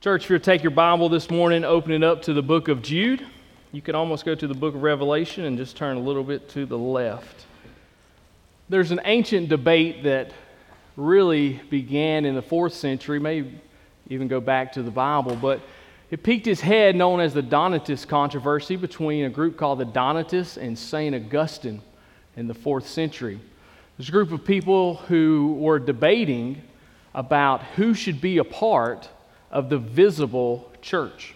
Church, if you'll take your Bible this morning, open it up to the book of Jude. You could almost go to the book of Revelation and just turn a little bit to the left. There's an ancient debate that really began in the fourth century, maybe even go back to the Bible, but it peaked its head known as the Donatist controversy between a group called the Donatists and St. Augustine in the fourth century. A group of people who were debating about who should be a part of the visible church.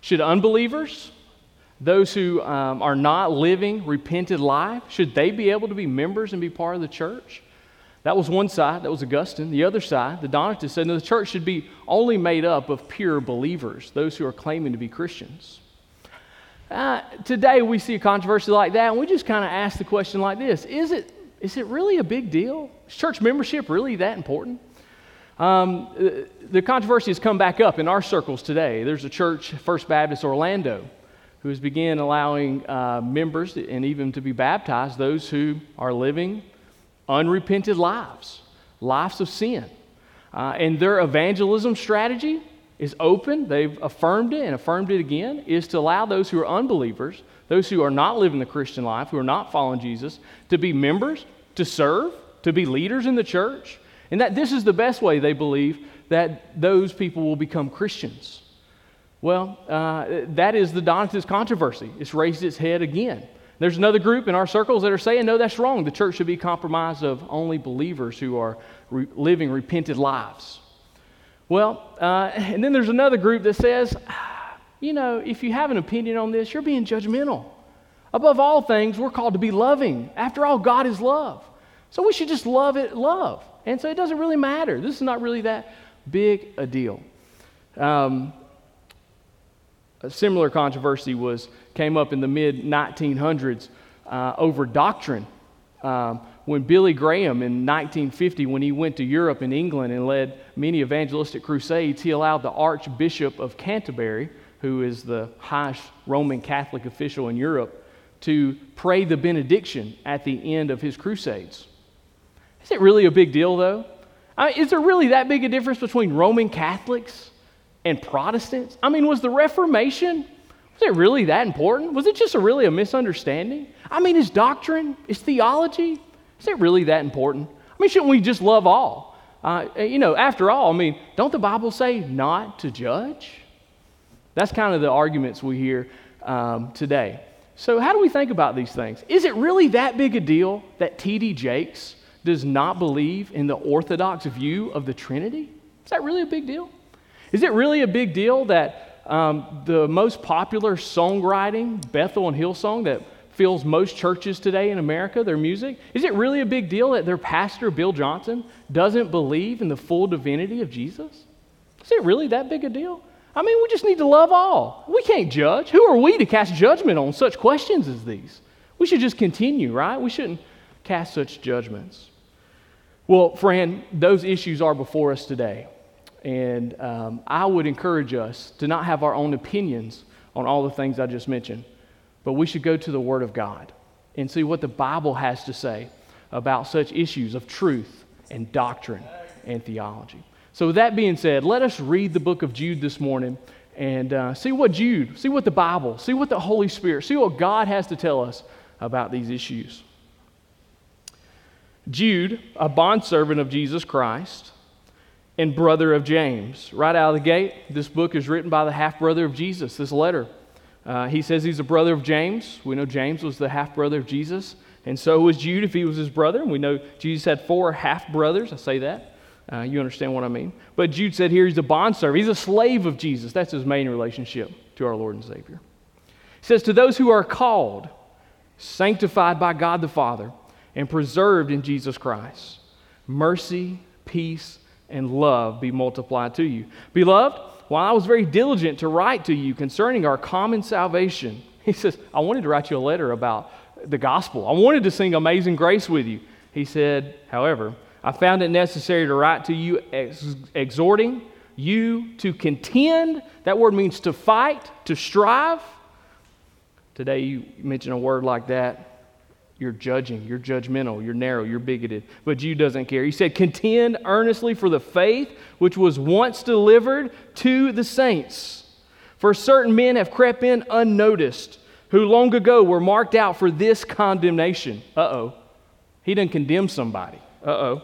Should unbelievers, those who um, are not living repented life, should they be able to be members and be part of the church? That was one side, that was Augustine. The other side, the Donatists said no, the church should be only made up of pure believers, those who are claiming to be Christians. Uh, today we see a controversy like that, and we just kind of ask the question like this Is it, is it really a big deal? Is church membership really that important? Um, the controversy has come back up in our circles today. There's a church, First Baptist Orlando, who has begun allowing uh, members and even to be baptized those who are living unrepented lives, lives of sin. Uh, and their evangelism strategy is open. They've affirmed it and affirmed it again, is to allow those who are unbelievers, those who are not living the Christian life, who are not following Jesus, to be members, to serve, to be leaders in the church and that this is the best way, they believe, that those people will become Christians. Well, uh, that is the Donatist controversy. It's raised its head again. There's another group in our circles that are saying, no, that's wrong. The church should be comprised of only believers who are re- living repented lives. Well, uh, and then there's another group that says, you know, if you have an opinion on this, you're being judgmental. Above all things, we're called to be loving. After all, God is love. So we should just love it, love. And so it doesn't really matter. This is not really that big a deal. Um, a similar controversy was came up in the mid 1900s uh, over doctrine. Um, when Billy Graham in 1950, when he went to Europe and England and led many evangelistic crusades, he allowed the Archbishop of Canterbury, who is the highest Roman Catholic official in Europe, to pray the benediction at the end of his crusades. Is it really a big deal, though? I mean, is there really that big a difference between Roman Catholics and Protestants? I mean, was the Reformation, was it really that important? Was it just a really a misunderstanding? I mean, is doctrine, is theology, is it really that important? I mean, shouldn't we just love all? Uh, you know, after all, I mean, don't the Bible say not to judge? That's kind of the arguments we hear um, today. So, how do we think about these things? Is it really that big a deal that T.D. Jakes does not believe in the orthodox view of the Trinity? Is that really a big deal? Is it really a big deal that um, the most popular songwriting, Bethel and Hillsong, that fills most churches today in America, their music, is it really a big deal that their pastor, Bill Johnson, doesn't believe in the full divinity of Jesus? Is it really that big a deal? I mean, we just need to love all. We can't judge. Who are we to cast judgment on such questions as these? We should just continue, right? We shouldn't cast such judgments. Well, friend, those issues are before us today. And um, I would encourage us to not have our own opinions on all the things I just mentioned, but we should go to the Word of God and see what the Bible has to say about such issues of truth and doctrine and theology. So, with that being said, let us read the book of Jude this morning and uh, see what Jude, see what the Bible, see what the Holy Spirit, see what God has to tell us about these issues. Jude, a bondservant of Jesus Christ and brother of James. Right out of the gate, this book is written by the half brother of Jesus, this letter. Uh, he says he's a brother of James. We know James was the half brother of Jesus, and so was Jude if he was his brother. And we know Jesus had four half brothers. I say that. Uh, you understand what I mean. But Jude said here he's a bondservant, he's a slave of Jesus. That's his main relationship to our Lord and Savior. He says, To those who are called, sanctified by God the Father, and preserved in Jesus Christ. Mercy, peace, and love be multiplied to you. Beloved, while I was very diligent to write to you concerning our common salvation, he says, I wanted to write you a letter about the gospel. I wanted to sing Amazing Grace with you. He said, however, I found it necessary to write to you ex- exhorting you to contend. That word means to fight, to strive. Today you mention a word like that You're judging, you're judgmental, you're narrow, you're bigoted. But Jude doesn't care. He said, Contend earnestly for the faith which was once delivered to the saints. For certain men have crept in unnoticed, who long ago were marked out for this condemnation. Uh oh. He didn't condemn somebody. Uh oh.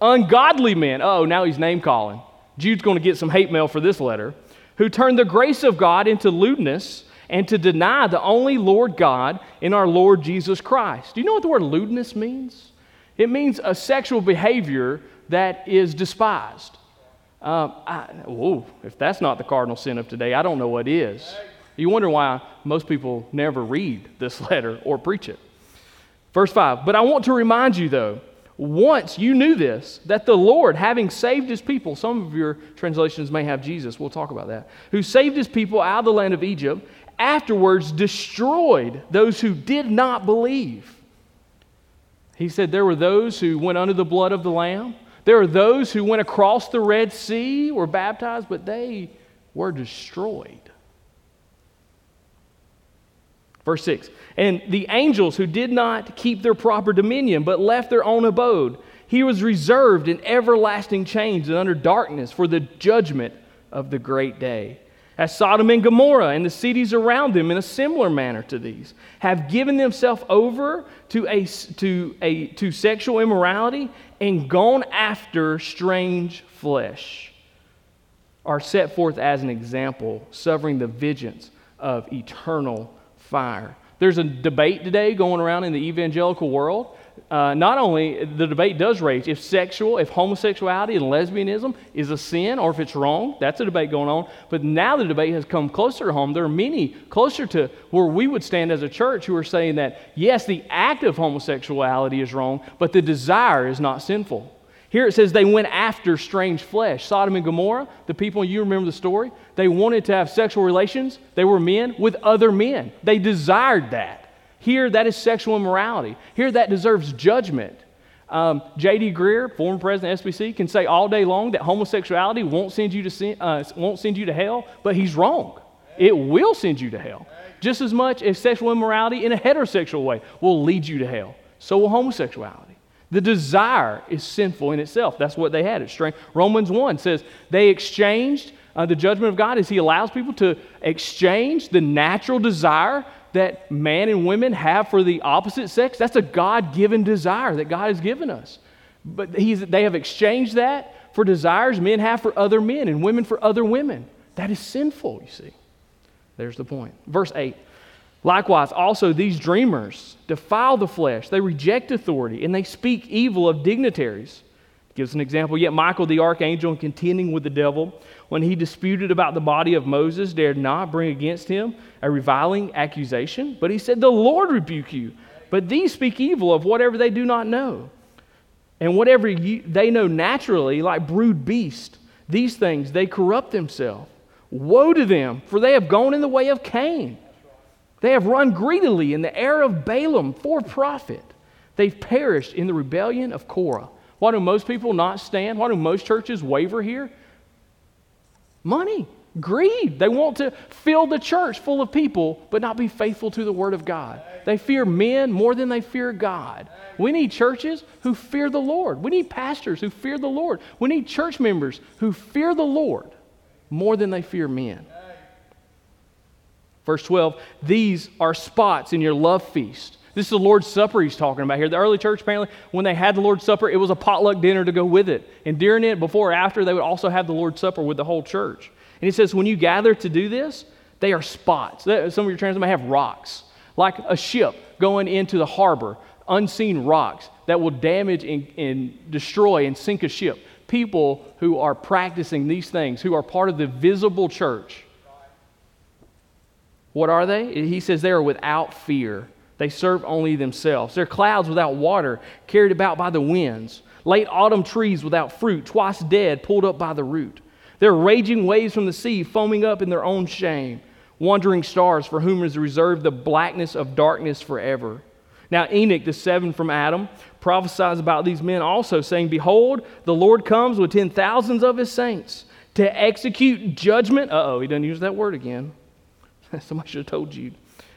Ungodly men. Oh, now he's name calling. Jude's going to get some hate mail for this letter. Who turned the grace of God into lewdness and to deny the only Lord God in our Lord Jesus Christ. Do you know what the word lewdness means? It means a sexual behavior that is despised. Um, I, whoa, if that's not the cardinal sin of today, I don't know what is. You wonder why most people never read this letter or preach it. Verse 5 But I want to remind you, though, once you knew this, that the Lord, having saved his people, some of your translations may have Jesus, we'll talk about that, who saved his people out of the land of Egypt, afterwards destroyed those who did not believe. He said there were those who went under the blood of the Lamb. There are those who went across the Red Sea, were baptized, but they were destroyed. Verse 6 And the angels who did not keep their proper dominion, but left their own abode, he was reserved in everlasting chains and under darkness for the judgment of the great day as Sodom and Gomorrah and the cities around them in a similar manner to these, have given themselves over to, a, to, a, to sexual immorality and gone after strange flesh, are set forth as an example, suffering the vengeance of eternal fire. There's a debate today going around in the evangelical world uh, not only the debate does rage if sexual, if homosexuality and lesbianism is a sin or if it's wrong, that's a debate going on. But now the debate has come closer to home. There are many closer to where we would stand as a church who are saying that yes, the act of homosexuality is wrong, but the desire is not sinful. Here it says they went after strange flesh. Sodom and Gomorrah, the people, you remember the story, they wanted to have sexual relations. They were men with other men, they desired that. Here, that is sexual immorality. Here, that deserves judgment. Um, J.D. Greear, former president of SBC, can say all day long that homosexuality won't send you to, sin, uh, won't send you to hell, but he's wrong. It will send you to hell. Just as much as sexual immorality in a heterosexual way will lead you to hell. So will homosexuality. The desire is sinful in itself. That's what they had. It's strange. Romans 1 says they exchanged uh, the judgment of God is He allows people to exchange the natural desire that man and women have for the opposite sex, that's a God given desire that God has given us. But they have exchanged that for desires men have for other men and women for other women. That is sinful, you see. There's the point. Verse 8. Likewise, also these dreamers defile the flesh, they reject authority, and they speak evil of dignitaries. Gives an example. Yet Michael the archangel, in contending with the devil, when he disputed about the body of Moses, dared not bring against him a reviling accusation, but he said, The Lord rebuke you. But these speak evil of whatever they do not know. And whatever you, they know naturally, like brood beasts, these things they corrupt themselves. Woe to them, for they have gone in the way of Cain. They have run greedily in the error of Balaam for profit. They've perished in the rebellion of Korah. Why do most people not stand? Why do most churches waver here? Money, greed. They want to fill the church full of people, but not be faithful to the Word of God. They fear men more than they fear God. We need churches who fear the Lord. We need pastors who fear the Lord. We need church members who fear the Lord more than they fear men. Verse 12, these are spots in your love feast this is the Lord's Supper he's talking about here. The early church, apparently, when they had the Lord's Supper, it was a potluck dinner to go with it. And during it, before or after, they would also have the Lord's Supper with the whole church. And he says, when you gather to do this, they are spots. Some of your translations may have rocks, like a ship going into the harbor, unseen rocks that will damage and, and destroy and sink a ship. People who are practicing these things, who are part of the visible church. What are they? He says they are without fear they serve only themselves. They're clouds without water, carried about by the winds. Late autumn trees without fruit, twice dead, pulled up by the root. They're raging waves from the sea, foaming up in their own shame. Wandering stars for whom is reserved the blackness of darkness forever. Now, Enoch, the seven from Adam, prophesies about these men also, saying, Behold, the Lord comes with ten thousands of his saints to execute judgment. Uh oh, he doesn't use that word again. Somebody should have told you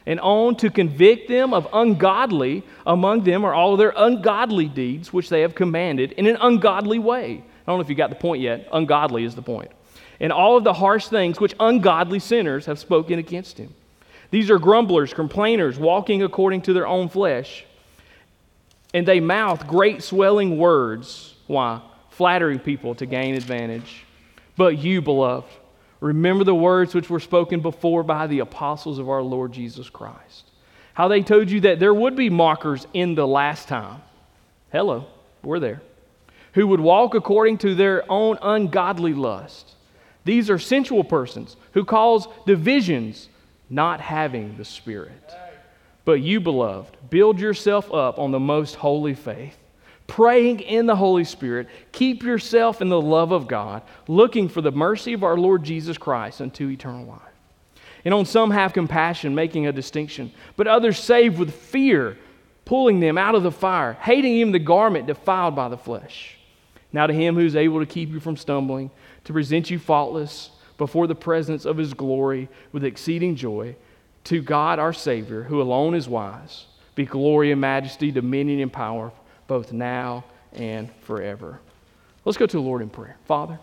and on to convict them of ungodly among them are all their ungodly deeds which they have commanded in an ungodly way. I don't know if you got the point yet. Ungodly is the point. And all of the harsh things which ungodly sinners have spoken against him. These are grumblers, complainers, walking according to their own flesh. And they mouth great swelling words. Why? Flattering people to gain advantage. But you, beloved, Remember the words which were spoken before by the apostles of our Lord Jesus Christ. How they told you that there would be mockers in the last time. Hello, we're there. Who would walk according to their own ungodly lust. These are sensual persons who cause divisions, not having the Spirit. But you, beloved, build yourself up on the most holy faith praying in the Holy Spirit, keep yourself in the love of God, looking for the mercy of our Lord Jesus Christ unto eternal life. And on some have compassion, making a distinction, but others save with fear, pulling them out of the fire, hating even the garment defiled by the flesh. Now to him who's able to keep you from stumbling, to present you faultless before the presence of his glory with exceeding joy, to God our Savior, who alone is wise, be glory and majesty, dominion and power both now and forever. Let's go to the Lord in prayer. Father,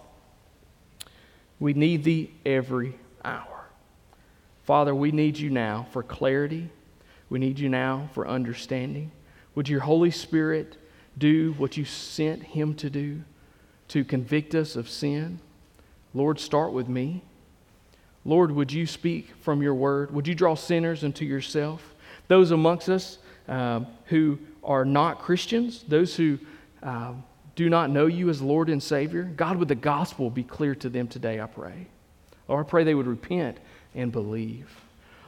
we need thee every hour. Father, we need you now for clarity. We need you now for understanding. Would your Holy Spirit do what you sent him to do to convict us of sin? Lord, start with me. Lord, would you speak from your word? Would you draw sinners unto yourself? Those amongst us uh, who are not Christians, those who uh, do not know you as Lord and Savior, God, would the gospel be clear to them today, I pray. Lord, I pray they would repent and believe.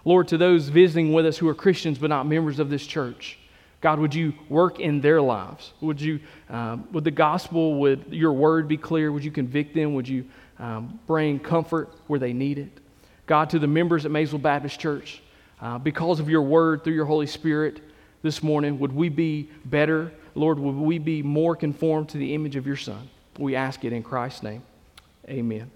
Lord, to those visiting with us who are Christians but not members of this church, God, would you work in their lives? Would you, um, would the gospel, would your word be clear? Would you convict them? Would you um, bring comfort where they need it? God, to the members at Maysville Baptist Church, uh, because of your word through your Holy Spirit, this morning, would we be better? Lord, would we be more conformed to the image of your Son? We ask it in Christ's name. Amen.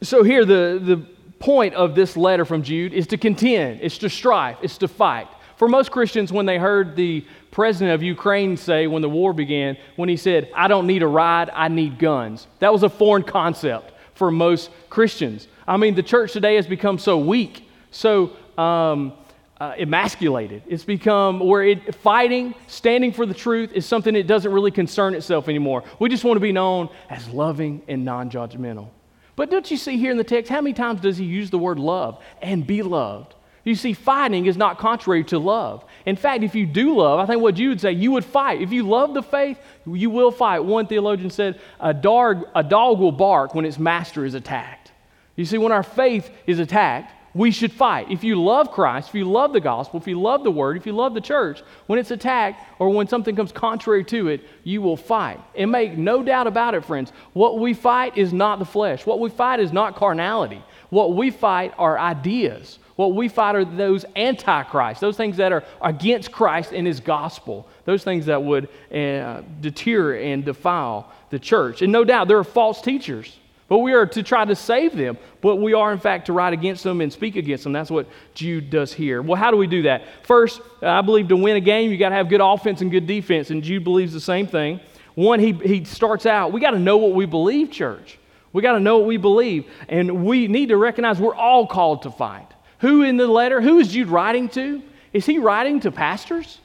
So, here, the, the point of this letter from Jude is to contend, it's to strive, it's to fight. For most Christians, when they heard the president of Ukraine say when the war began, when he said, I don't need a ride, I need guns, that was a foreign concept for most Christians. I mean, the church today has become so weak, so um, uh, emasculated. It's become where it, fighting, standing for the truth is something that doesn't really concern itself anymore. We just want to be known as loving and non judgmental. But don't you see here in the text, how many times does he use the word love and be loved? You see, fighting is not contrary to love. In fact, if you do love, I think what you would say, you would fight. If you love the faith, you will fight. One theologian said, a dog, a dog will bark when its master is attacked. You see, when our faith is attacked, we should fight. If you love Christ, if you love the gospel, if you love the word, if you love the church, when it's attacked or when something comes contrary to it, you will fight. And make no doubt about it, friends, what we fight is not the flesh. What we fight is not carnality. What we fight are ideas. What we fight are those antichrist, those things that are against Christ and his gospel, those things that would uh, deter and defile the church. And no doubt there are false teachers. But we are to try to save them. But we are, in fact, to write against them and speak against them. That's what Jude does here. Well, how do we do that? First, uh, I believe to win a game, you got to have good offense and good defense. And Jude believes the same thing. One, he, he starts out, we got to know what we believe, church. We got to know what we believe. And we need to recognize we're all called to fight. Who in the letter, who is Jude writing to? Is he writing to pastors?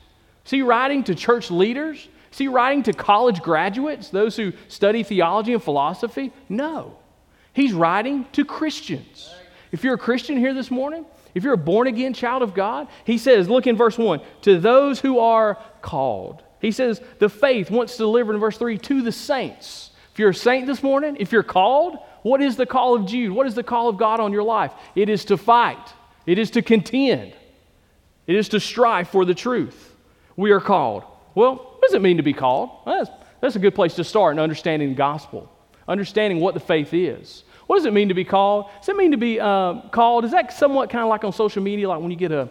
Is he writing to church leaders? Is he writing to college graduates, those who study theology and philosophy? No. He's writing to Christians. If you're a Christian here this morning, if you're a born again child of God, he says, look in verse 1, to those who are called. He says, the faith once delivered in verse 3 to the saints. If you're a saint this morning, if you're called, what is the call of Jude? What is the call of God on your life? It is to fight, it is to contend, it is to strive for the truth. We are called. Well, what does it mean to be called? Well, that's, that's a good place to start in understanding the gospel, understanding what the faith is. What does it mean to be called? Does it mean to be uh, called? Is that somewhat kind of like on social media, like when you get a,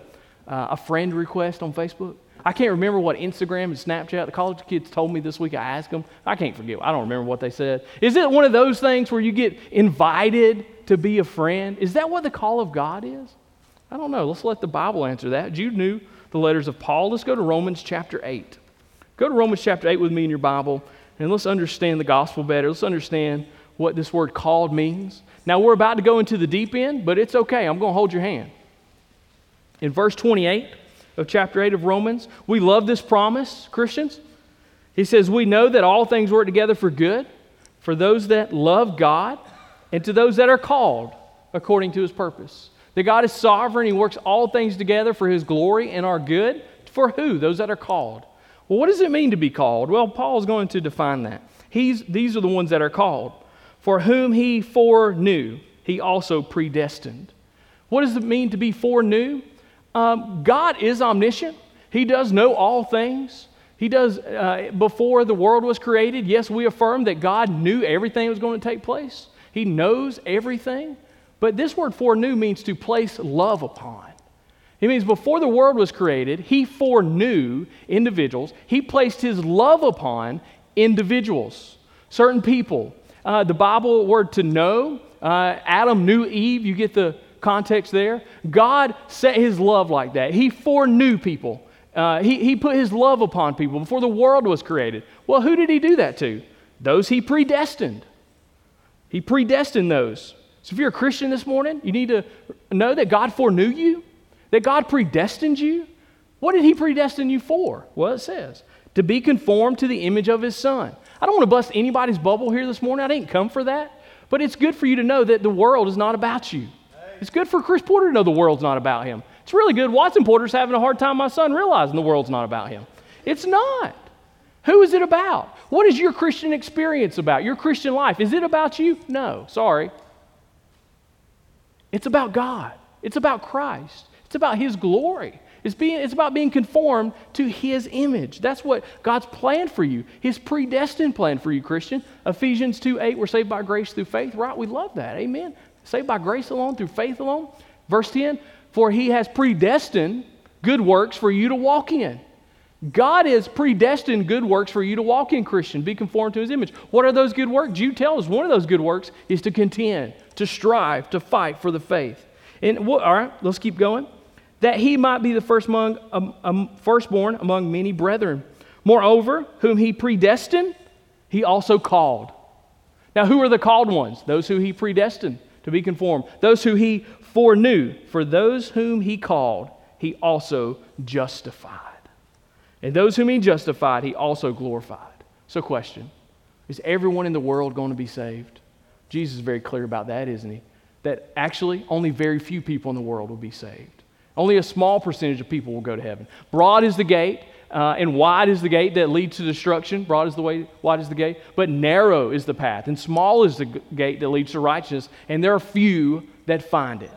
uh, a friend request on Facebook? I can't remember what Instagram and Snapchat, the college kids told me this week. I asked them. I can't forget. I don't remember what they said. Is it one of those things where you get invited to be a friend? Is that what the call of God is? I don't know. Let's let the Bible answer that. Jude knew the letters of Paul. Let's go to Romans chapter 8. Go to Romans chapter 8 with me in your Bible, and let's understand the gospel better. Let's understand what this word called means. Now, we're about to go into the deep end, but it's okay. I'm going to hold your hand. In verse 28 of chapter 8 of Romans, we love this promise, Christians. He says, We know that all things work together for good for those that love God and to those that are called according to his purpose. That God is sovereign, he works all things together for his glory and our good. For who? Those that are called. Well, what does it mean to be called? Well, Paul is going to define that. He's, these are the ones that are called. For whom he foreknew, he also predestined. What does it mean to be foreknew? Um, God is omniscient, he does know all things. He does, uh, before the world was created, yes, we affirm that God knew everything was going to take place. He knows everything. But this word foreknew means to place love upon. It means before the world was created, He foreknew individuals. He placed His love upon individuals, certain people. Uh, the Bible word to know, uh, Adam knew Eve. You get the context there. God set His love like that. He foreknew people. Uh, he, he put his love upon people before the world was created. Well, who did he do that to? Those he predestined. He predestined those. So if you're a Christian this morning, you need to know that God foreknew you, that God predestined you. What did he predestine you for? Well, it says, to be conformed to the image of his son. I don't want to bust anybody's bubble here this morning. I didn't come for that. But it's good for you to know that the world is not about you. It's good for Chris Porter to know the world's not about him. It's really good. Watson Porter's having a hard time, my son, realizing the world's not about him. It's not. Who is it about? What is your Christian experience about? Your Christian life? Is it about you? No, sorry. It's about God. It's about Christ. It's about His glory. It's, being, it's about being conformed to His image. That's what God's plan for you, His predestined plan for you, Christian. Ephesians 2 8, we're saved by grace through faith, right? We love that. Amen. Saved by grace alone, through faith alone. Verse 10, for he has predestined good works for you to walk in. God has predestined good works for you to walk in, Christian. Be conformed to his image. What are those good works? Jude tells us one of those good works is to contend, to strive, to fight for the faith. And all right, let's keep going. That he might be the first among, um, um, firstborn among many brethren. Moreover, whom he predestined, he also called. Now, who are the called ones? Those who he predestined to be conformed. Those who he foreknew, for those whom he called, he also justified. And those whom he justified, he also glorified. So, question Is everyone in the world going to be saved? Jesus is very clear about that, isn't he? That actually only very few people in the world will be saved. Only a small percentage of people will go to heaven. Broad is the gate, uh, and wide is the gate that leads to destruction. Broad is the way, wide is the gate. But narrow is the path, and small is the g- gate that leads to righteousness, and there are few that find it.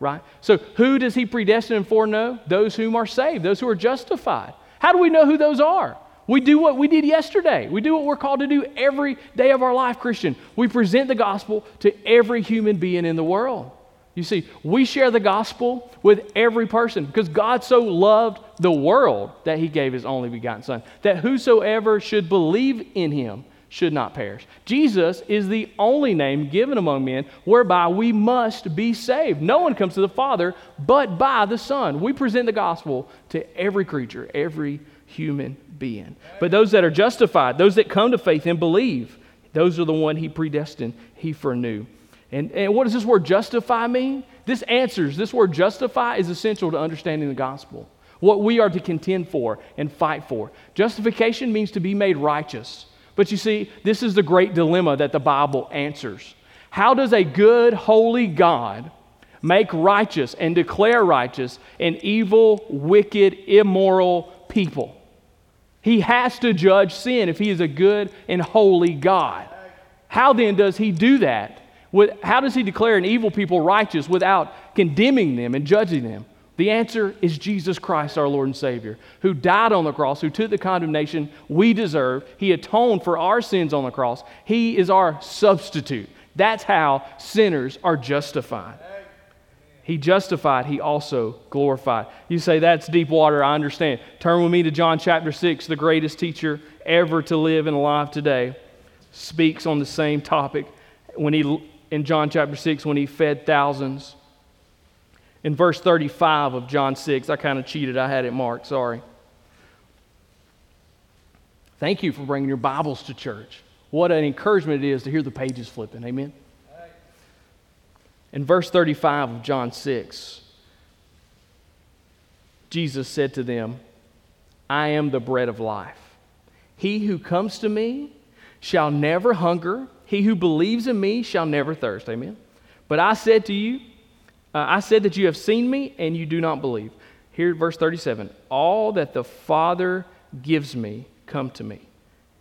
Right? So, who does he predestine and foreknow? Those whom are saved, those who are justified. How do we know who those are? We do what we did yesterday. We do what we're called to do every day of our life, Christian. We present the gospel to every human being in the world. You see, we share the gospel with every person because God so loved the world that he gave his only begotten Son, that whosoever should believe in him should not perish. Jesus is the only name given among men whereby we must be saved. No one comes to the Father but by the Son. We present the gospel to every creature, every human being. But those that are justified, those that come to faith and believe, those are the one he predestined, he foreknew. And, and what does this word justify mean? This answers, this word justify is essential to understanding the gospel. What we are to contend for and fight for. Justification means to be made righteous. But you see, this is the great dilemma that the Bible answers. How does a good, holy God make righteous and declare righteous an evil, wicked, immoral people? He has to judge sin if he is a good and holy God. How then does he do that? With, how does he declare an evil people righteous without condemning them and judging them? The answer is Jesus Christ, our Lord and Savior, who died on the cross, who took the condemnation we deserve. He atoned for our sins on the cross. He is our substitute. That's how sinners are justified. He justified, he also glorified. You say, that's deep water, I understand. Turn with me to John chapter 6, the greatest teacher ever to live and alive today, speaks on the same topic when he in John chapter 6 when he fed thousands. In verse 35 of John 6, I kind of cheated. I had it marked, sorry. Thank you for bringing your Bibles to church. What an encouragement it is to hear the pages flipping. Amen. In verse 35 of John 6, Jesus said to them, I am the bread of life. He who comes to me shall never hunger. He who believes in me shall never thirst. Amen. But I said to you, uh, I said that you have seen me and you do not believe. Here, verse 37 All that the Father gives me come to me.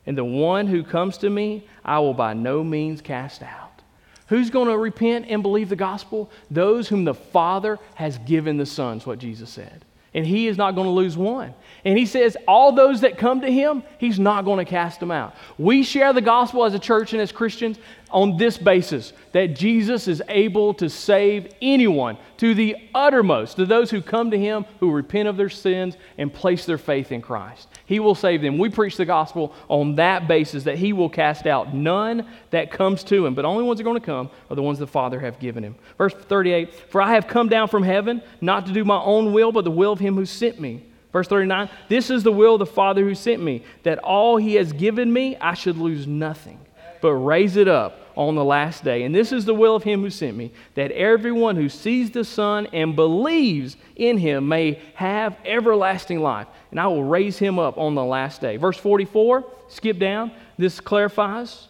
And the one who comes to me, I will by no means cast out. Who's going to repent and believe the gospel? Those whom the Father has given the Son, is what Jesus said and he is not going to lose one. And he says, all those that come to him, he's not going to cast them out. We share the gospel as a church and as Christians on this basis that Jesus is able to save anyone to the uttermost, to those who come to him, who repent of their sins and place their faith in Christ. He will save them. We preach the gospel on that basis that he will cast out none that comes to him, but only ones that are going to come are the ones the Father have given him. Verse 38 For I have come down from heaven not to do my own will, but the will of him who sent me. Verse 39 This is the will of the Father who sent me, that all he has given me I should lose nothing, but raise it up on the last day. And this is the will of him who sent me, that everyone who sees the Son and believes in him may have everlasting life. And I will raise him up on the last day. Verse 44, skip down. This clarifies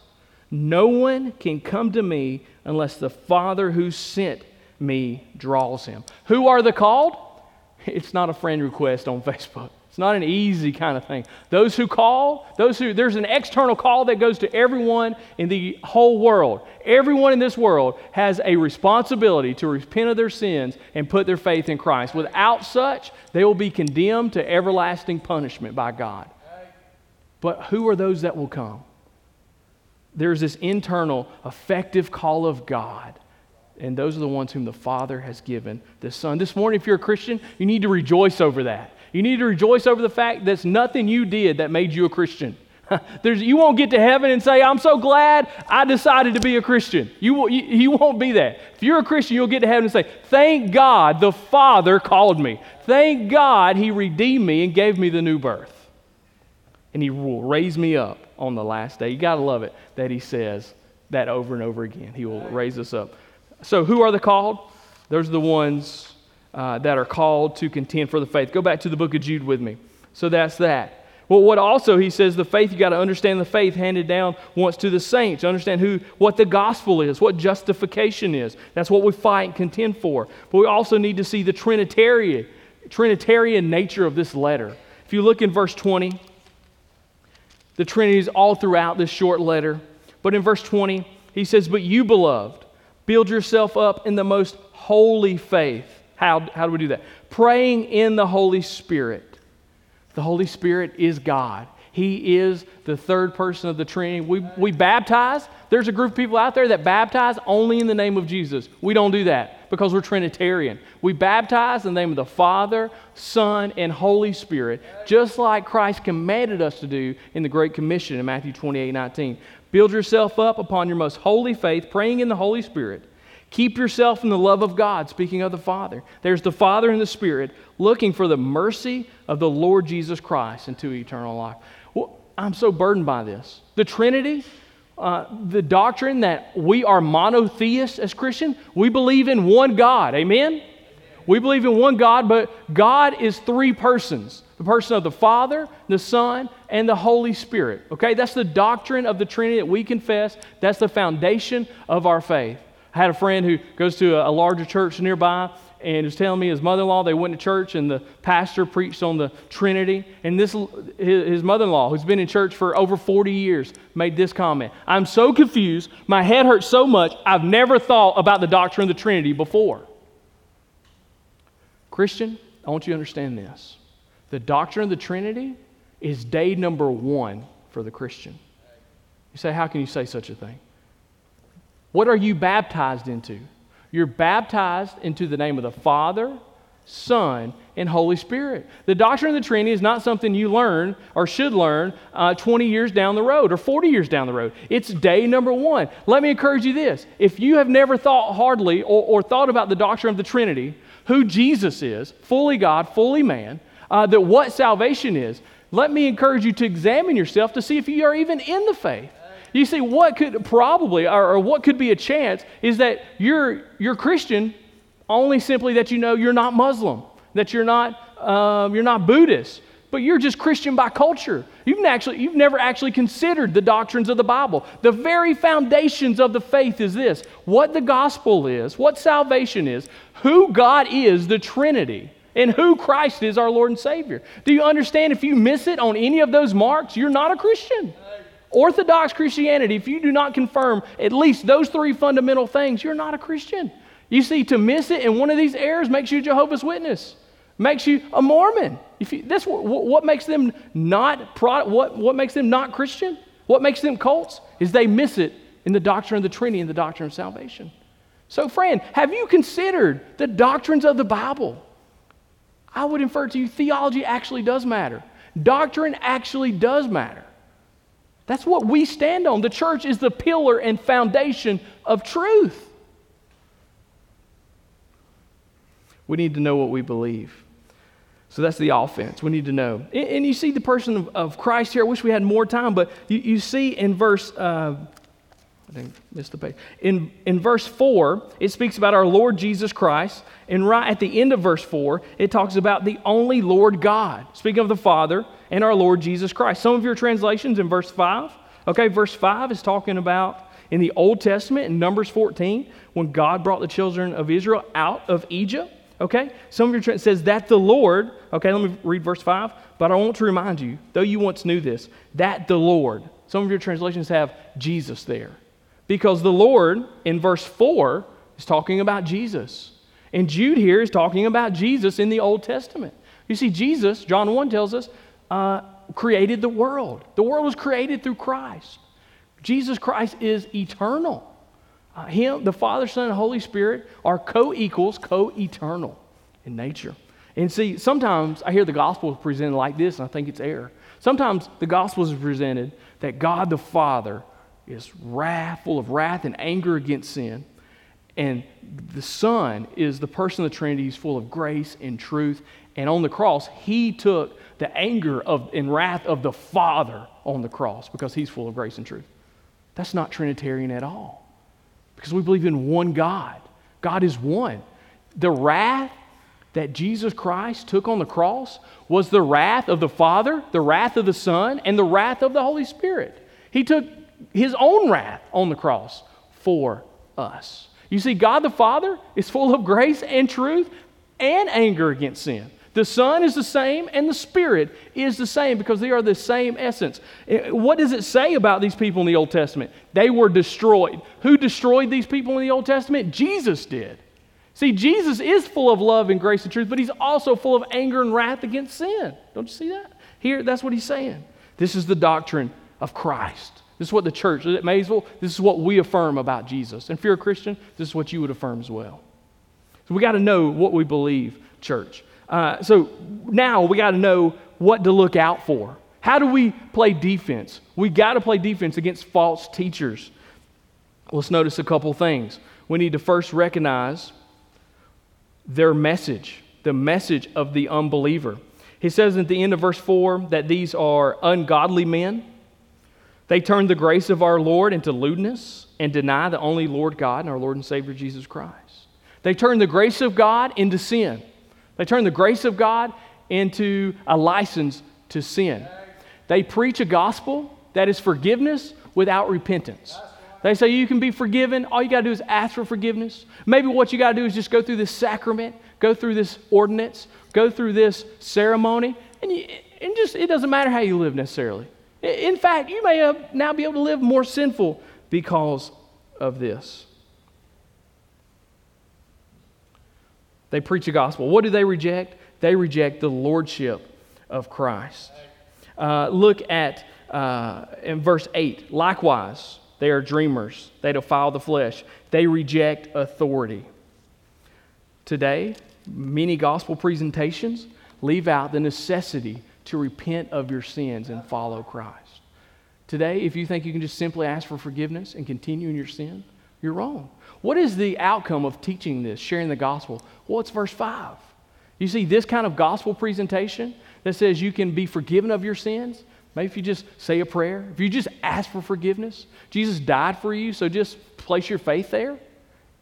no one can come to me unless the Father who sent me draws him. Who are the called? It's not a friend request on Facebook. It's not an easy kind of thing. Those who call, those who, there's an external call that goes to everyone in the whole world. Everyone in this world has a responsibility to repent of their sins and put their faith in Christ. Without such, they will be condemned to everlasting punishment by God. But who are those that will come? There's this internal, effective call of God. And those are the ones whom the Father has given the Son. This morning, if you're a Christian, you need to rejoice over that. You need to rejoice over the fact that's nothing you did that made you a Christian. There's, you won't get to heaven and say, I'm so glad I decided to be a Christian. You, you, you won't be that. If you're a Christian, you'll get to heaven and say, Thank God the Father called me. Thank God He redeemed me and gave me the new birth. And He will raise me up on the last day. You got to love it that He says that over and over again. He will raise us up. So, who are the called? Those are the ones uh, that are called to contend for the faith. Go back to the book of Jude with me. So that's that. Well, what also he says the faith you got to understand the faith handed down once to the saints. Understand who what the gospel is, what justification is. That's what we fight and contend for. But we also need to see the Trinitarian Trinitarian nature of this letter. If you look in verse 20, the Trinity is all throughout this short letter. But in verse 20, he says, But you, beloved, build yourself up in the most holy faith how, how do we do that? Praying in the Holy Spirit. The Holy Spirit is God. He is the third person of the Trinity. We, we baptize. There's a group of people out there that baptize only in the name of Jesus. We don't do that because we're Trinitarian. We baptize in the name of the Father, Son, and Holy Spirit, just like Christ commanded us to do in the Great Commission in Matthew 28 19. Build yourself up upon your most holy faith, praying in the Holy Spirit. Keep yourself in the love of God, speaking of the Father. There's the Father and the Spirit looking for the mercy of the Lord Jesus Christ into eternal life. Well, I'm so burdened by this. The Trinity, uh, the doctrine that we are monotheists as Christians, we believe in one God. Amen? We believe in one God, but God is three persons the person of the Father, the Son, and the Holy Spirit. Okay? That's the doctrine of the Trinity that we confess. That's the foundation of our faith. I had a friend who goes to a, a larger church nearby and was telling me his mother-in-law they went to church and the pastor preached on the trinity. And this his, mother-in-law who's been in church for over 40 years made this comment. I'm so confused. My head hurts so much. I've never thought about the doctrine of the trinity before. Christian i want you to understand this. The doctrine of the trinity is day number one for the christian. You say how can you say such a thing what are you baptized into? You're baptized into the name of the Father, Son, and Holy Spirit. The doctrine of the Trinity is not something you learn or should learn uh, 20 years down the road or 40 years down the road. It's day number one. Let me encourage you this if you have never thought hardly or, or thought about the doctrine of the Trinity, who Jesus is, fully God, fully man, uh, that what salvation is, let me encourage you to examine yourself to see if you are even in the faith. You see, what could probably, or, or what could be a chance, is that you're, you're Christian only simply that you know you're not Muslim, that you're not, um, you're not Buddhist, but you're just Christian by culture. You've, actually, you've never actually considered the doctrines of the Bible. The very foundations of the faith is this what the gospel is, what salvation is, who God is, the Trinity, and who Christ is, our Lord and Savior. Do you understand if you miss it on any of those marks, you're not a Christian? Orthodox Christianity, if you do not confirm at least those three fundamental things, you're not a Christian. You see, to miss it in one of these errors makes you Jehovah's Witness, makes you a Mormon. If you, that's what, what makes them not pro, what, what makes them not Christian, what makes them cults, is they miss it in the doctrine of the Trinity and the doctrine of salvation. So, friend, have you considered the doctrines of the Bible? I would infer to you theology actually does matter. Doctrine actually does matter. That's what we stand on. The church is the pillar and foundation of truth. We need to know what we believe. So that's the offense. We need to know. And, you see the person of, Christ here. I wish we had more time, but you, you see in verse, uh, I didn't miss the page. In, in verse 4, it speaks about our Lord Jesus Christ. And right at the end of verse 4, it talks about the only Lord God, speaking of the Father and our Lord Jesus Christ. Some of your translations in verse 5, okay, verse 5 is talking about in the Old Testament, in Numbers 14, when God brought the children of Israel out of Egypt. Okay? Some of your trans says that the Lord, okay, let me read verse 5. But I want to remind you, though you once knew this, that the Lord. Some of your translations have Jesus there. Because the Lord in verse 4 is talking about Jesus. And Jude here is talking about Jesus in the Old Testament. You see, Jesus, John 1 tells us, uh, created the world. The world was created through Christ. Jesus Christ is eternal. Uh, him, the Father, Son, and Holy Spirit are co equals, co eternal in nature. And see, sometimes I hear the gospel presented like this, and I think it's error. Sometimes the gospel is presented that God the Father is wrath, full of wrath and anger against sin. And the Son is the person of the Trinity who's full of grace and truth. And on the cross, he took the anger of, and wrath of the Father on the cross because he's full of grace and truth. That's not Trinitarian at all because we believe in one God. God is one. The wrath that Jesus Christ took on the cross was the wrath of the Father, the wrath of the Son, and the wrath of the Holy Spirit. He took his own wrath on the cross for us. You see, God the Father is full of grace and truth and anger against sin. The Son is the same, and the Spirit is the same because they are the same essence. Eh, what does it say about these people in the Old Testament? They were destroyed. Who destroyed these people in the Old Testament? Jesus did. See, Jesus is full of love and grace and truth, but he's also full of anger and wrath against sin. Don't you see that? Here, that's what he's saying. This is the doctrine of Christ. This is what the church at Maysville, this is what we affirm about Jesus. And if you're a Christian, this is what you would affirm as well. So we got to know what we believe, church. Uh, so now we got to know what to look out for. How do we play defense? We got to play defense against false teachers. Let's notice a couple things. We need to first recognize their message, the message of the unbeliever. He says at the end of verse 4 that these are ungodly men. They turn the grace of our Lord into lewdness and deny the only Lord God and our Lord and Savior Jesus Christ. They turn the grace of God into sin. They turn the grace of God into a license to sin. They preach a gospel that is forgiveness without repentance. They say you can be forgiven. All you got to do is ask for forgiveness. Maybe what you got to do is just go through this sacrament, go through this ordinance, go through this ceremony, and, you, and just it doesn't matter how you live necessarily. In fact, you may now be able to live more sinful because of this. They preach a gospel. What do they reject? They reject the lordship of Christ. Uh, look at uh, in verse 8. Likewise, they are dreamers. They defile the flesh. They reject authority. Today, many gospel presentations leave out the necessity to repent of your sins and follow Christ. Today, if you think you can just simply ask for forgiveness and continue in your sin, you're wrong. What is the outcome of teaching this, sharing the gospel? Well, it's verse 5. You see, this kind of gospel presentation that says you can be forgiven of your sins, maybe if you just say a prayer, if you just ask for forgiveness, Jesus died for you, so just place your faith there.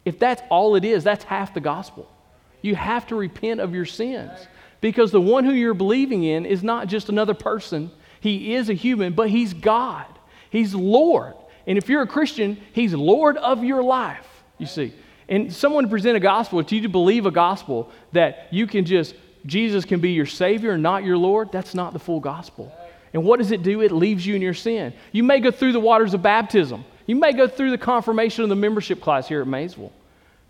If that's all it is, that's half the gospel. You have to repent of your sins because the one who you're believing in is not just another person. He is a human, but he's God. He's Lord. And if you're a Christian, he's Lord of your life, you see. And someone present a gospel to you to believe a gospel that you can just, Jesus can be your Savior and not your Lord, that's not the full gospel. And what does it do? It leaves you in your sin. You may go through the waters of baptism, you may go through the confirmation of the membership class here at Maysville.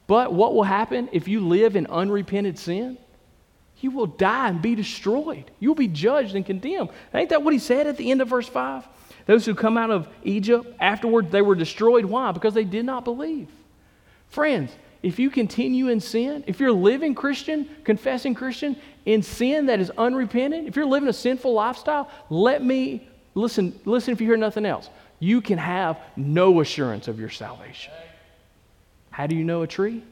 But what will happen if you live in unrepented sin? You will die and be destroyed. You'll be judged and condemned. Ain't that what he said at the end of verse 5? Those who come out of Egypt, afterward they were destroyed. Why? Because they did not believe. Friends, if you continue in sin, if you're living Christian, confessing Christian, in sin that is unrepentant, if you're living a sinful lifestyle, let me listen, listen if you hear nothing else. You can have no assurance of your salvation. How do you know a tree?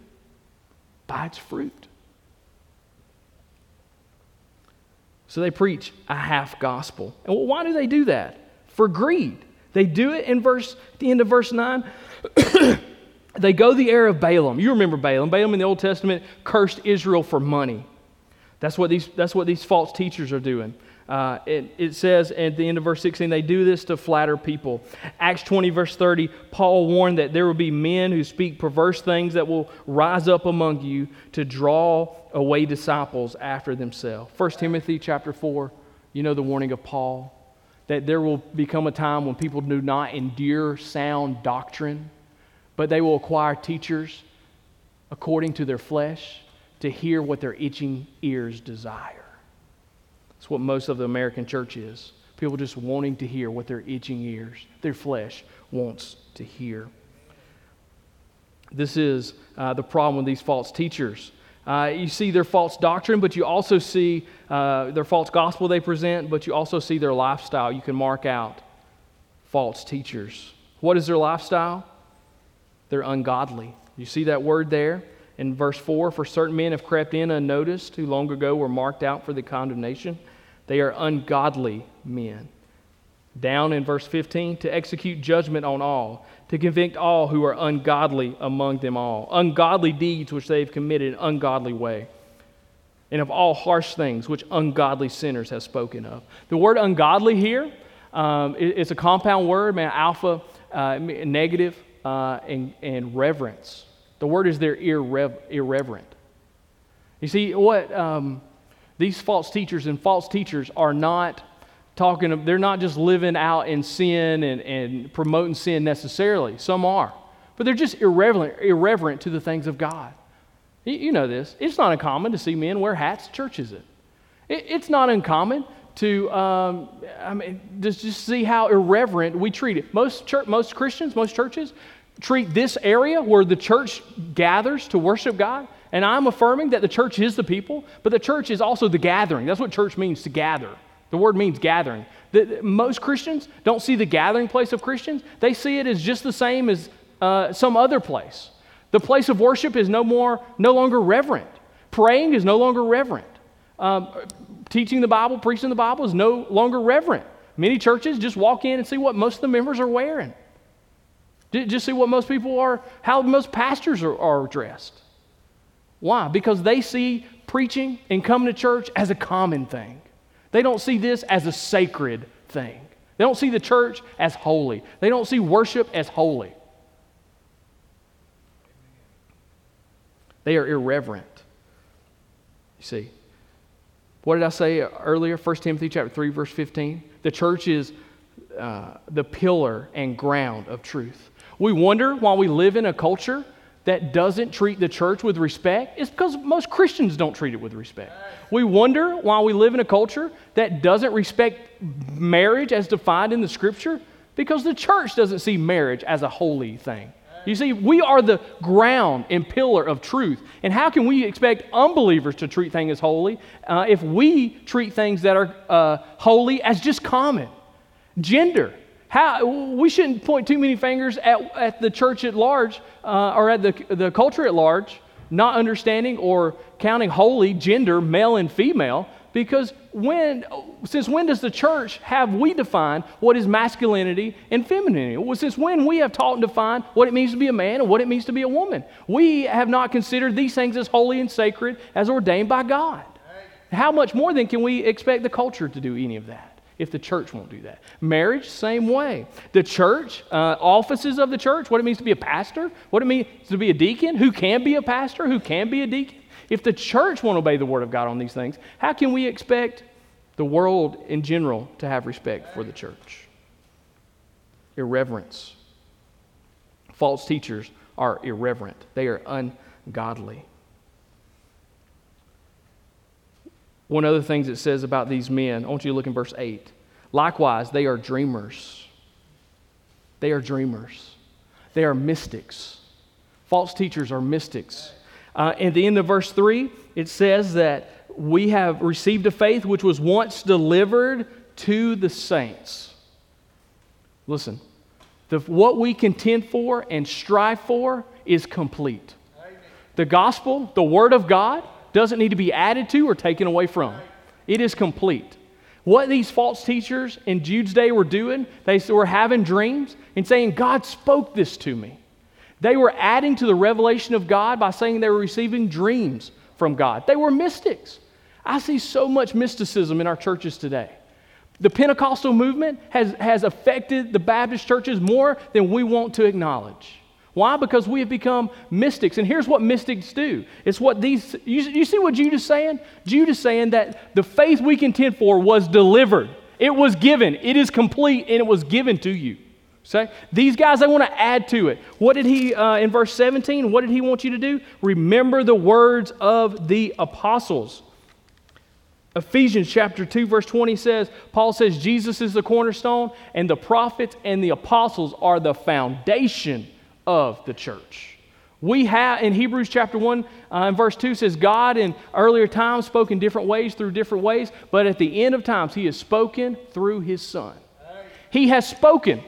By its fruit. So they preach a half gospel. And why do they do that? For greed. They do it in verse the end of verse 9. they go the air of Balaam. You remember Balaam. Balaam in the Old Testament cursed Israel for money. That's what these, that's what these false teachers are doing. Uh, it, it, says at the end of verse 16, they do this to flatter people. Acts 20, verse 30, Paul warned that there will be men who speak perverse things that will rise up among you to draw away disciples after themselves. 1 Timothy chapter 4, you know the warning of Paul that there will become a time when people do not endure sound doctrine, but they will acquire teachers according to their flesh to hear what their itching ears desire. It's what most of the American church is. People just wanting to hear what their itching ears, their flesh, wants to hear. This is uh, the problem with these false teachers. Uh, you see their false doctrine, but you also see uh, their false gospel they present, but you also see their lifestyle. You can mark out false teachers. What is their lifestyle? They're ungodly. You see that word there? In verse 4 For certain men have crept in unnoticed, who long ago were marked out for the condemnation. They are ungodly men. Down in verse 15, to execute judgment on all, to convict all who are ungodly among them all, ungodly deeds which they have committed in ungodly way, and of all harsh things which ungodly sinners have spoken of. The word ungodly here, um, a compound word, man, alpha, uh, negative, uh, and, and reverence. The word is there irrev- irreverent. You see, what um, these false teachers and false teachers are not talking, they're not just living out in sin and, and promoting sin necessarily. Some are. But they're just irreverent, irreverent to the things of God. You, know this. It's not uncommon to see men wear hats. Church is it? it it's not uncommon to um, I mean, just, just see how irreverent we treat it. Most, church, most Christians, most churches treat this area where the church gathers to worship God and I'm affirming that the church is the people, but the church is also the gathering. That's what church means to gather. The word means gathering. The, most Christians don't see the gathering place of Christians, they see it as just the same as uh, some other place. The place of worship is no more, no longer reverent. Praying is no longer reverent. Um, teaching the Bible, preaching the Bible is no longer reverent. Many churches just walk in and see what most of the members are wearing. Just see what most people are, how most pastors are, are dressed. Why? Because they see preaching and coming to church as a common thing. They don't see this as a sacred thing. They don't see the church as holy. They don't see worship as holy. They are irreverent. You see. What did I say earlier? 1 Timothy chapter 3, verse 15. The church is uh, the pillar and ground of truth. We wonder why we live in a culture that doesn't treat the church with respect is because most Christians don't treat it with respect. We wonder why we live in a culture that doesn't respect marriage as defined in the scripture because the church doesn't see marriage as a holy thing. You see, we are the ground and pillar of truth. And how can we expect unbelievers to treat things as holy uh, if we treat things that are uh, holy as just common? Gender. How, we shouldn't point too many fingers at, at the church at large uh, or at the, the culture at large, not understanding or counting holy gender, male and female, because when, since when does the church have we defined what is masculinity and femininity? Well, since when we have taught and defined what it means to be a man and what it means to be a woman? We have not considered these things as holy and sacred as ordained by God. How much more then can we expect the culture to do any of that? If the church won't do that. Marriage, same way. The church, uh, offices of the church, what it means to be a pastor, what it means to be a deacon, who can be a pastor, who can be a deacon. If the church won't obey the word of God on these things, how can we expect the world in general to have respect for the church? Irreverence. False teachers are irreverent, they are ungodly. One of the things it says about these men, I want you to look in verse 8. Likewise, they are dreamers. They are dreamers. They are mystics. False teachers are mystics. Uh, at the end of verse 3, it says that we have received a faith which was once delivered to the saints. Listen, the, what we contend for and strive for is complete. The gospel, the word of God, doesn't need to be added to or taken away from. It is complete. What these false teachers in Jude's day were doing, they were having dreams and saying, God spoke this to me. They were adding to the revelation of God by saying they were receiving dreams from God. They were mystics. I see so much mysticism in our churches today. The Pentecostal movement has, has affected the Baptist churches more than we want to acknowledge. Why? Because we have become mystics. And here's what mystics do. It's what these, you, you see what Jude is saying? Jude is saying that the faith we contend for was delivered, it was given, it is complete, and it was given to you. Say, these guys, they want to add to it. What did he, uh, in verse 17, what did he want you to do? Remember the words of the apostles. Ephesians chapter 2, verse 20 says, Paul says, Jesus is the cornerstone, and the prophets and the apostles are the foundation of the church. We have, in Hebrews chapter 1 uh, and verse 2 says, God in earlier times spoke in different ways through different ways, but at the end of times, He has spoken through His Son. He has spoken.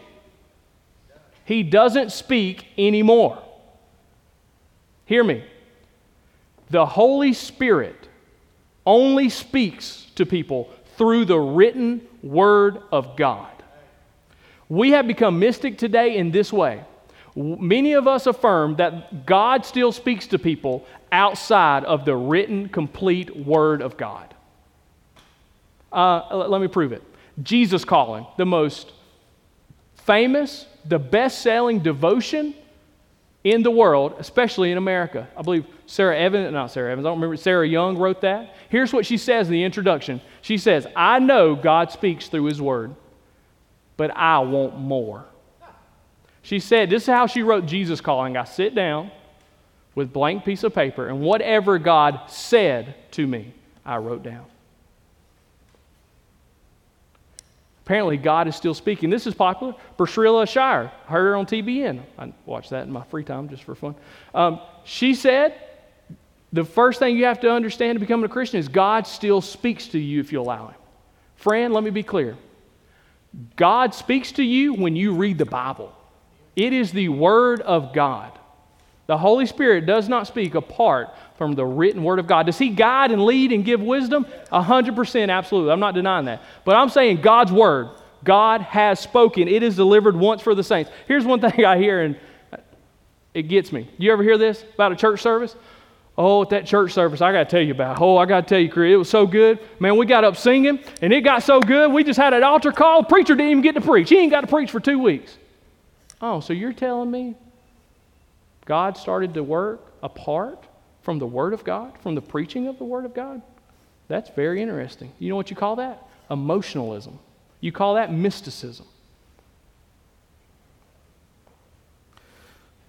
He doesn't speak anymore. Hear me. The Holy Spirit only speaks to people through the written Word of God. We have become mystic today in this way. Many of us affirm that God still speaks to people outside of the written, complete Word of God. Uh, let me prove it. Jesus Calling, the most famous, the best selling devotion in the world, especially in America. I believe Sarah Evans, not Sarah Evans, I don't remember, Sarah Young wrote that. Here's what she says in the introduction She says, I know God speaks through His Word, but I want more. She said, This is how she wrote Jesus Calling. I sit down with blank piece of paper, and whatever God said to me, I wrote down. Apparently, God is still speaking. This is popular. Priscilla Shirer, heard her on TBN. I watch that in my free time just for fun. Um, she said, the first thing you have to understand to becoming a Christian is God still speaks to you if you allow Him. Friend, let me be clear. God speaks to you when you read the Bible, it is the Word of God. The Holy Spirit does not speak apart from the written Word of God. Does He guide and lead and give wisdom? 100% absolutely. I'm not denying that. But I'm saying God's Word, God has spoken. It is delivered once for the saints. Here's one thing I hear, and it gets me. You ever hear this about a church service? Oh, at that church service, I got to tell you about. Oh, I got to tell you, Chris, it was so good. Man, we got up singing, and it got so good, we just had an altar call. Preacher didn't even get to preach. He ain't got to preach for two weeks. Oh, so you're telling me God started to work apart from the Word of God, from the preaching of the Word of God? That's very interesting. You know what you call that? Emotionalism. You call that mysticism.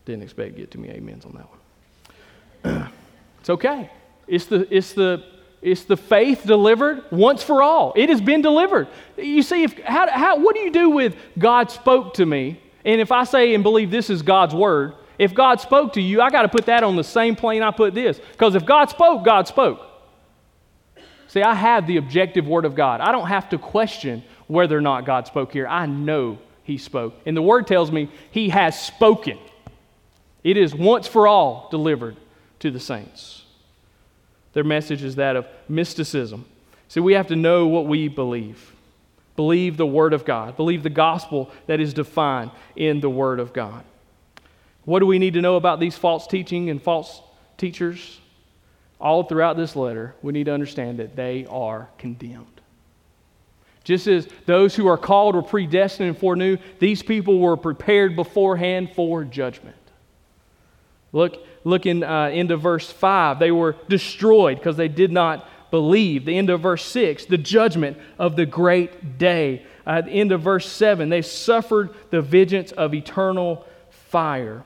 Didn't expect to get too many amens on that one. it's okay. It's the, it's the, it's the faith delivered once for all. It has been delivered. You see, if, how, how, what do you do with God spoke to me? And if I say and believe this is God's word, If God spoke to you, I got to put that on the same plane I put this. Because if God spoke, God spoke. See, I have the objective word of God. I don't have to question whether or not God spoke here. I know He spoke. And the word tells me He has spoken. It is once for all delivered to the saints. Their message is that of mysticism. See, we have to know what we believe. Believe the Word of God. Believe the gospel that is defined in the Word of God. What do we need to know about these false teaching and false teachers? All throughout this letter, we need to understand that they are condemned. Just as those who are called were predestined and foreknew, these people were prepared beforehand for judgment. Look, look in, uh, into verse 5. They were destroyed because they did not believe. The end of verse 6, the judgment of the great day. Uh, at the end of verse 7, they suffered the vengeance of eternal fire.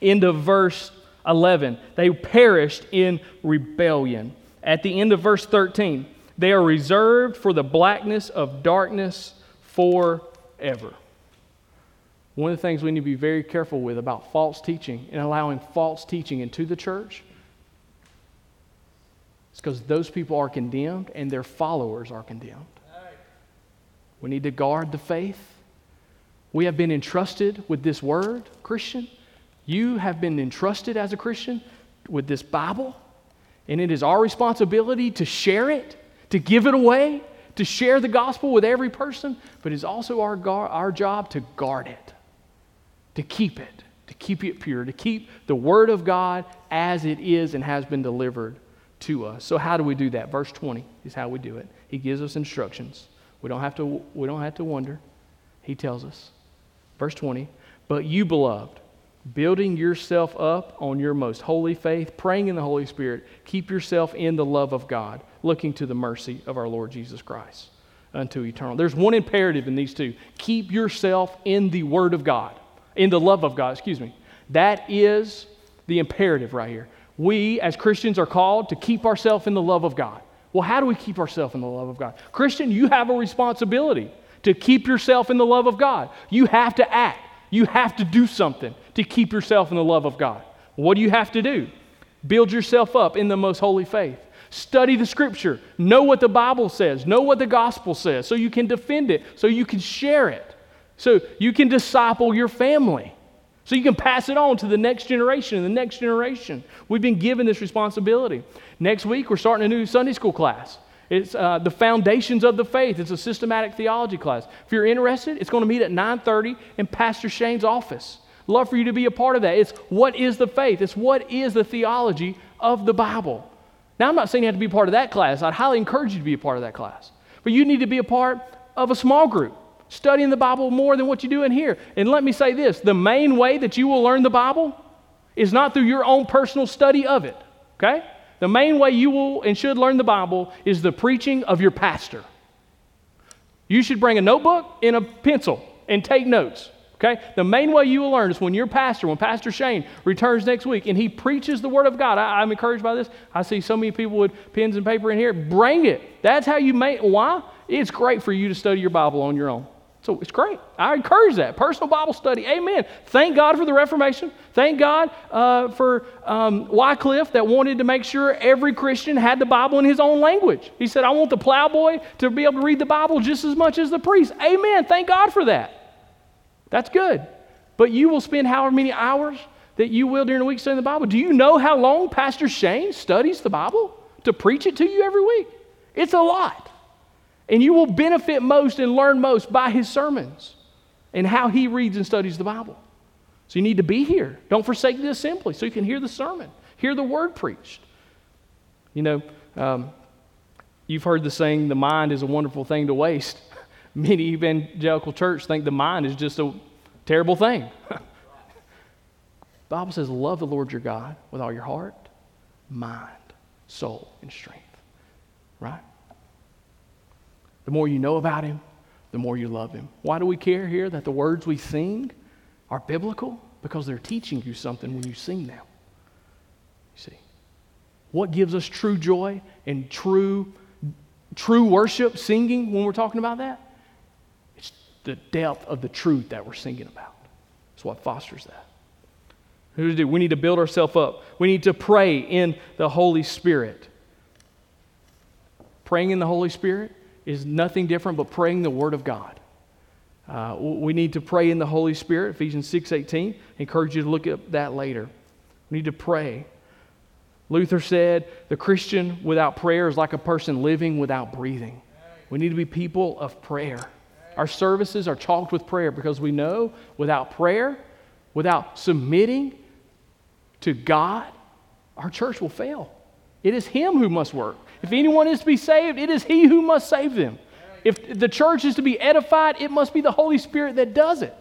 End of verse 11, they perished in rebellion. At the end of verse 13, they are reserved for the blackness of darkness forever. One of the things we need to be very careful with about false teaching and allowing false teaching into the church is because those people are condemned and their followers are condemned. We need to guard the faith. We have been entrusted with this word, Christian. You have been entrusted as a Christian with this Bible, and it is our responsibility to share it, to give it away, to share the gospel with every person, but it's also our, our job to guard it to keep it, to keep it pure, to keep the Word of God as it is and has been delivered to us. So, how do we do that? Verse 20 is how we do it. He gives us instructions. We don't have to, we don't have to wonder. He tells us. Verse 20, but you, beloved, building yourself up on your most holy faith, praying in the Holy Spirit, keep yourself in the love of God, looking to the mercy of our Lord Jesus Christ unto eternal. There's one imperative in these two keep yourself in the Word of God in the love of God, excuse me. That is the imperative right here. We as Christians are called to keep ourselves in the love of God. Well, how do we keep ourselves in the love of God? Christian, you have a responsibility to keep yourself in the love of God. You have to act. You have to do something to keep yourself in the love of God. What do you have to do? Build yourself up in the most holy faith. Study the scripture. Know what the Bible says. Know what the gospel says so you can defend it, so you can share it. So you can disciple your family. So you can pass it on to the next generation and the next generation. We've been given this responsibility. Next week, we're starting a new Sunday school class. It's uh, the foundations of the faith. It's a systematic theology class. If you're interested, it's going to meet at 9:30 in Pastor Shane's office. Love for you to be a part of that. It's what is the faith? It's what is the theology of the Bible. Now, I'm not saying you have to be part of that class. I'd highly encourage you to be a part of that class. But you need to be a part of a small group studying the Bible more than what you do in here. And let me say this the main way that you will learn the Bible is not through your own personal study of it, okay? The main way you will and should learn the Bible is the preaching of your pastor. You should bring a notebook and a pencil and take notes. Okay? The main way you will learn is when your pastor, when Pastor Shane returns next week and he preaches the Word of God. I, am encouraged by this. I see so many people with pens and paper in here. Bring it. That's how you make. Why? It's great for you to study your Bible on your own. So it's great. I encourage that. Personal Bible study. Amen. Thank God for the Reformation. Thank God uh, for um, Wycliffe that wanted to make sure every Christian had the Bible in his own language. He said, I want the plowboy to be able to read the Bible just as much as the priest. Amen. Thank God for that. That's good. But you will spend however many hours that you will during the week studying the Bible. Do you know how long Pastor Shane studies the Bible to preach it to you every week? It's a lot. And you will benefit most and learn most by his sermons and how he reads and studies the Bible. So you need to be here. Don't forsake the assembly so you can hear the sermon, hear the word preached. You know, um, you've heard the saying, the mind is a wonderful thing to waste. Many evangelical church think the mind is just a terrible thing. Bible says, love the Lord your God with all your heart, mind, soul, and strength. Right? The more you know about Him, the more you love Him. Why do we care here that the words we sing are biblical? Because they're teaching you something when you sing them. You see, what gives us true joy and true, true worship, singing when we're talking about that? It's the depth of the truth that we're singing about. It's what fosters that. We need to build ourselves up. We need to pray in the Holy Spirit. Praying in the Holy Spirit is nothing different but praying the Word of God. Uh, we need to pray in the Holy Spirit, Ephesians 6.18. I encourage you to look at that later. We need to pray. Luther said, the Christian without prayer is like a person living without breathing. We need to be people of prayer. Our services are chalked with prayer because we know without prayer, without submitting to God, our church will fail. It is Him who must work. If anyone is to be saved, it is He who must save them. If the church is to be edified, it must be the Holy Spirit that does it.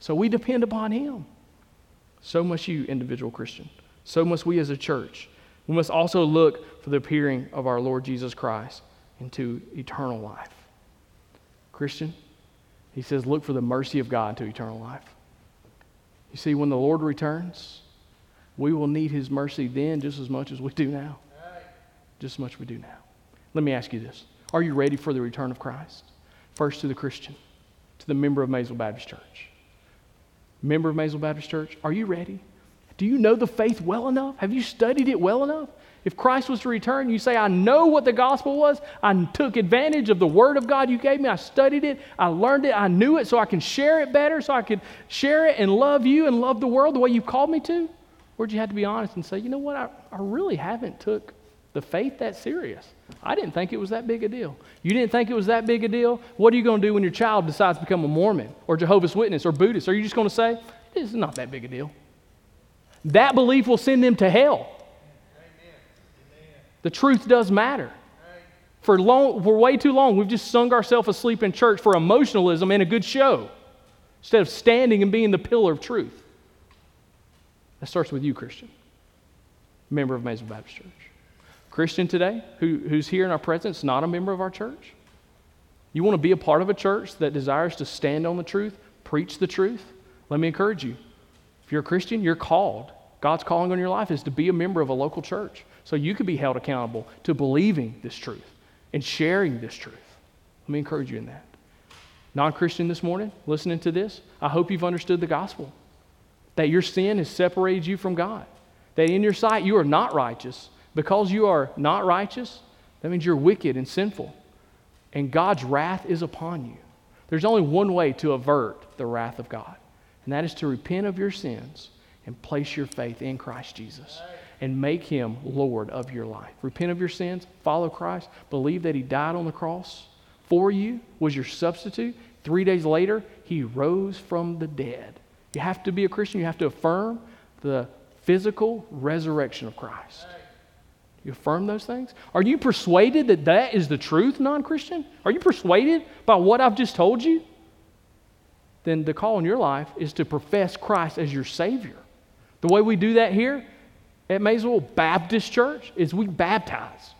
So we depend upon Him. So must you, individual Christian. So must we as a church. We must also look for the appearing of our Lord Jesus Christ into eternal life. Christian, he says, look for the mercy of God to eternal life. You see, when the Lord returns, we will need his mercy then just as much as we do now. Just as much we do now. Let me ask you this Are you ready for the return of Christ? First to the Christian, to the member of Maysville Baptist Church. Member of Maysville Baptist Church, are you ready? Do you know the faith well enough? Have you studied it well enough? If Christ was to return, you say, I know what the gospel was. I took advantage of the word of God you gave me. I studied it. I learned it. I knew it so I can share it better, so I could share it and love you and love the world the way you've called me to? Or do you have to be honest and say, you know what, I, I really haven't took the faith that serious. I didn't think it was that big a deal. You didn't think it was that big a deal? What are you going to do when your child decides to become a Mormon or Jehovah's Witness or Buddhist? Are you just going to say, this is not that big a deal? That belief will send them to hell. The truth does matter. For, long, for way too long, we've just sung ourselves asleep in church for emotionalism and a good show instead of standing and being the pillar of truth. That starts with you, Christian, member of Maysville Baptist Church. Christian today, who, who's here in our presence, not a member of our church. You want to be a part of a church that desires to stand on the truth, preach the truth? Let me encourage you. If you're a Christian, you're called. God's calling on your life is to be a member of a local church. So you can be held accountable to believing this truth and sharing this truth. Let me encourage you in that. Non Christian this morning, listening to this, I hope you've understood the gospel that your sin has separated you from God, that in your sight you are not righteous. Because you are not righteous, that means you're wicked and sinful, and God's wrath is upon you. There's only one way to avert the wrath of God, and that is to repent of your sins and place your faith in Christ Jesus and make him Lord of your life. Repent of your sins, follow Christ, believe that he died on the cross for you, was your substitute. Three days later, he rose from the dead. You have to be a Christian, you have to affirm the physical resurrection of Christ. You affirm those things? Are you persuaded that that is the truth, non Christian? Are you persuaded by what I've just told you? Then the call in your life is to profess Christ as your Savior. The way we do that here at Maysville Baptist Church is we baptize.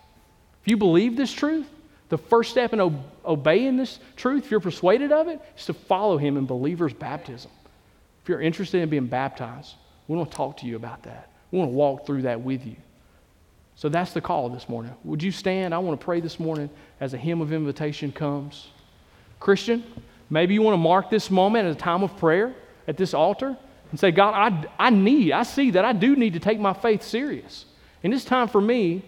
If you believe this truth, the first step in obeying this truth, if you're persuaded of it, is to follow Him in believer's baptism. If you're interested in being baptized, we want to talk to you about that. We want to walk through that with you. So that's the call this morning. Would you stand? I want to pray this morning as a hymn of invitation comes. Christian, maybe you want to mark this moment as a time of prayer at this altar and say, God, I, I need, I see that I do need to take my faith serious. And it's time for me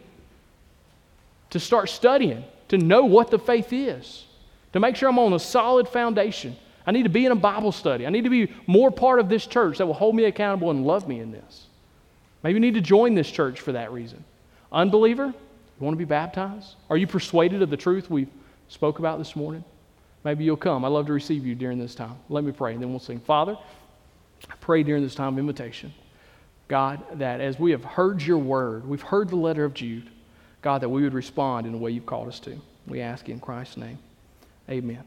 to start studying, to know what the faith is, to make sure I'm on a solid foundation. I need to be in a Bible study. I need to be more part of this church that will hold me accountable and love me in this. Maybe you need to join this church for that reason. Unbeliever, you want to be baptized? Are you persuaded of the truth we spoke about this morning? Maybe you'll come. I'd love to receive you during this time. Let me pray, and then we'll sing. Father, I pray during this time of invitation, God, that as we have heard your word, we've heard the letter of Jude, God, that we would respond in the way you've called us to. We ask in Christ's name. Amen.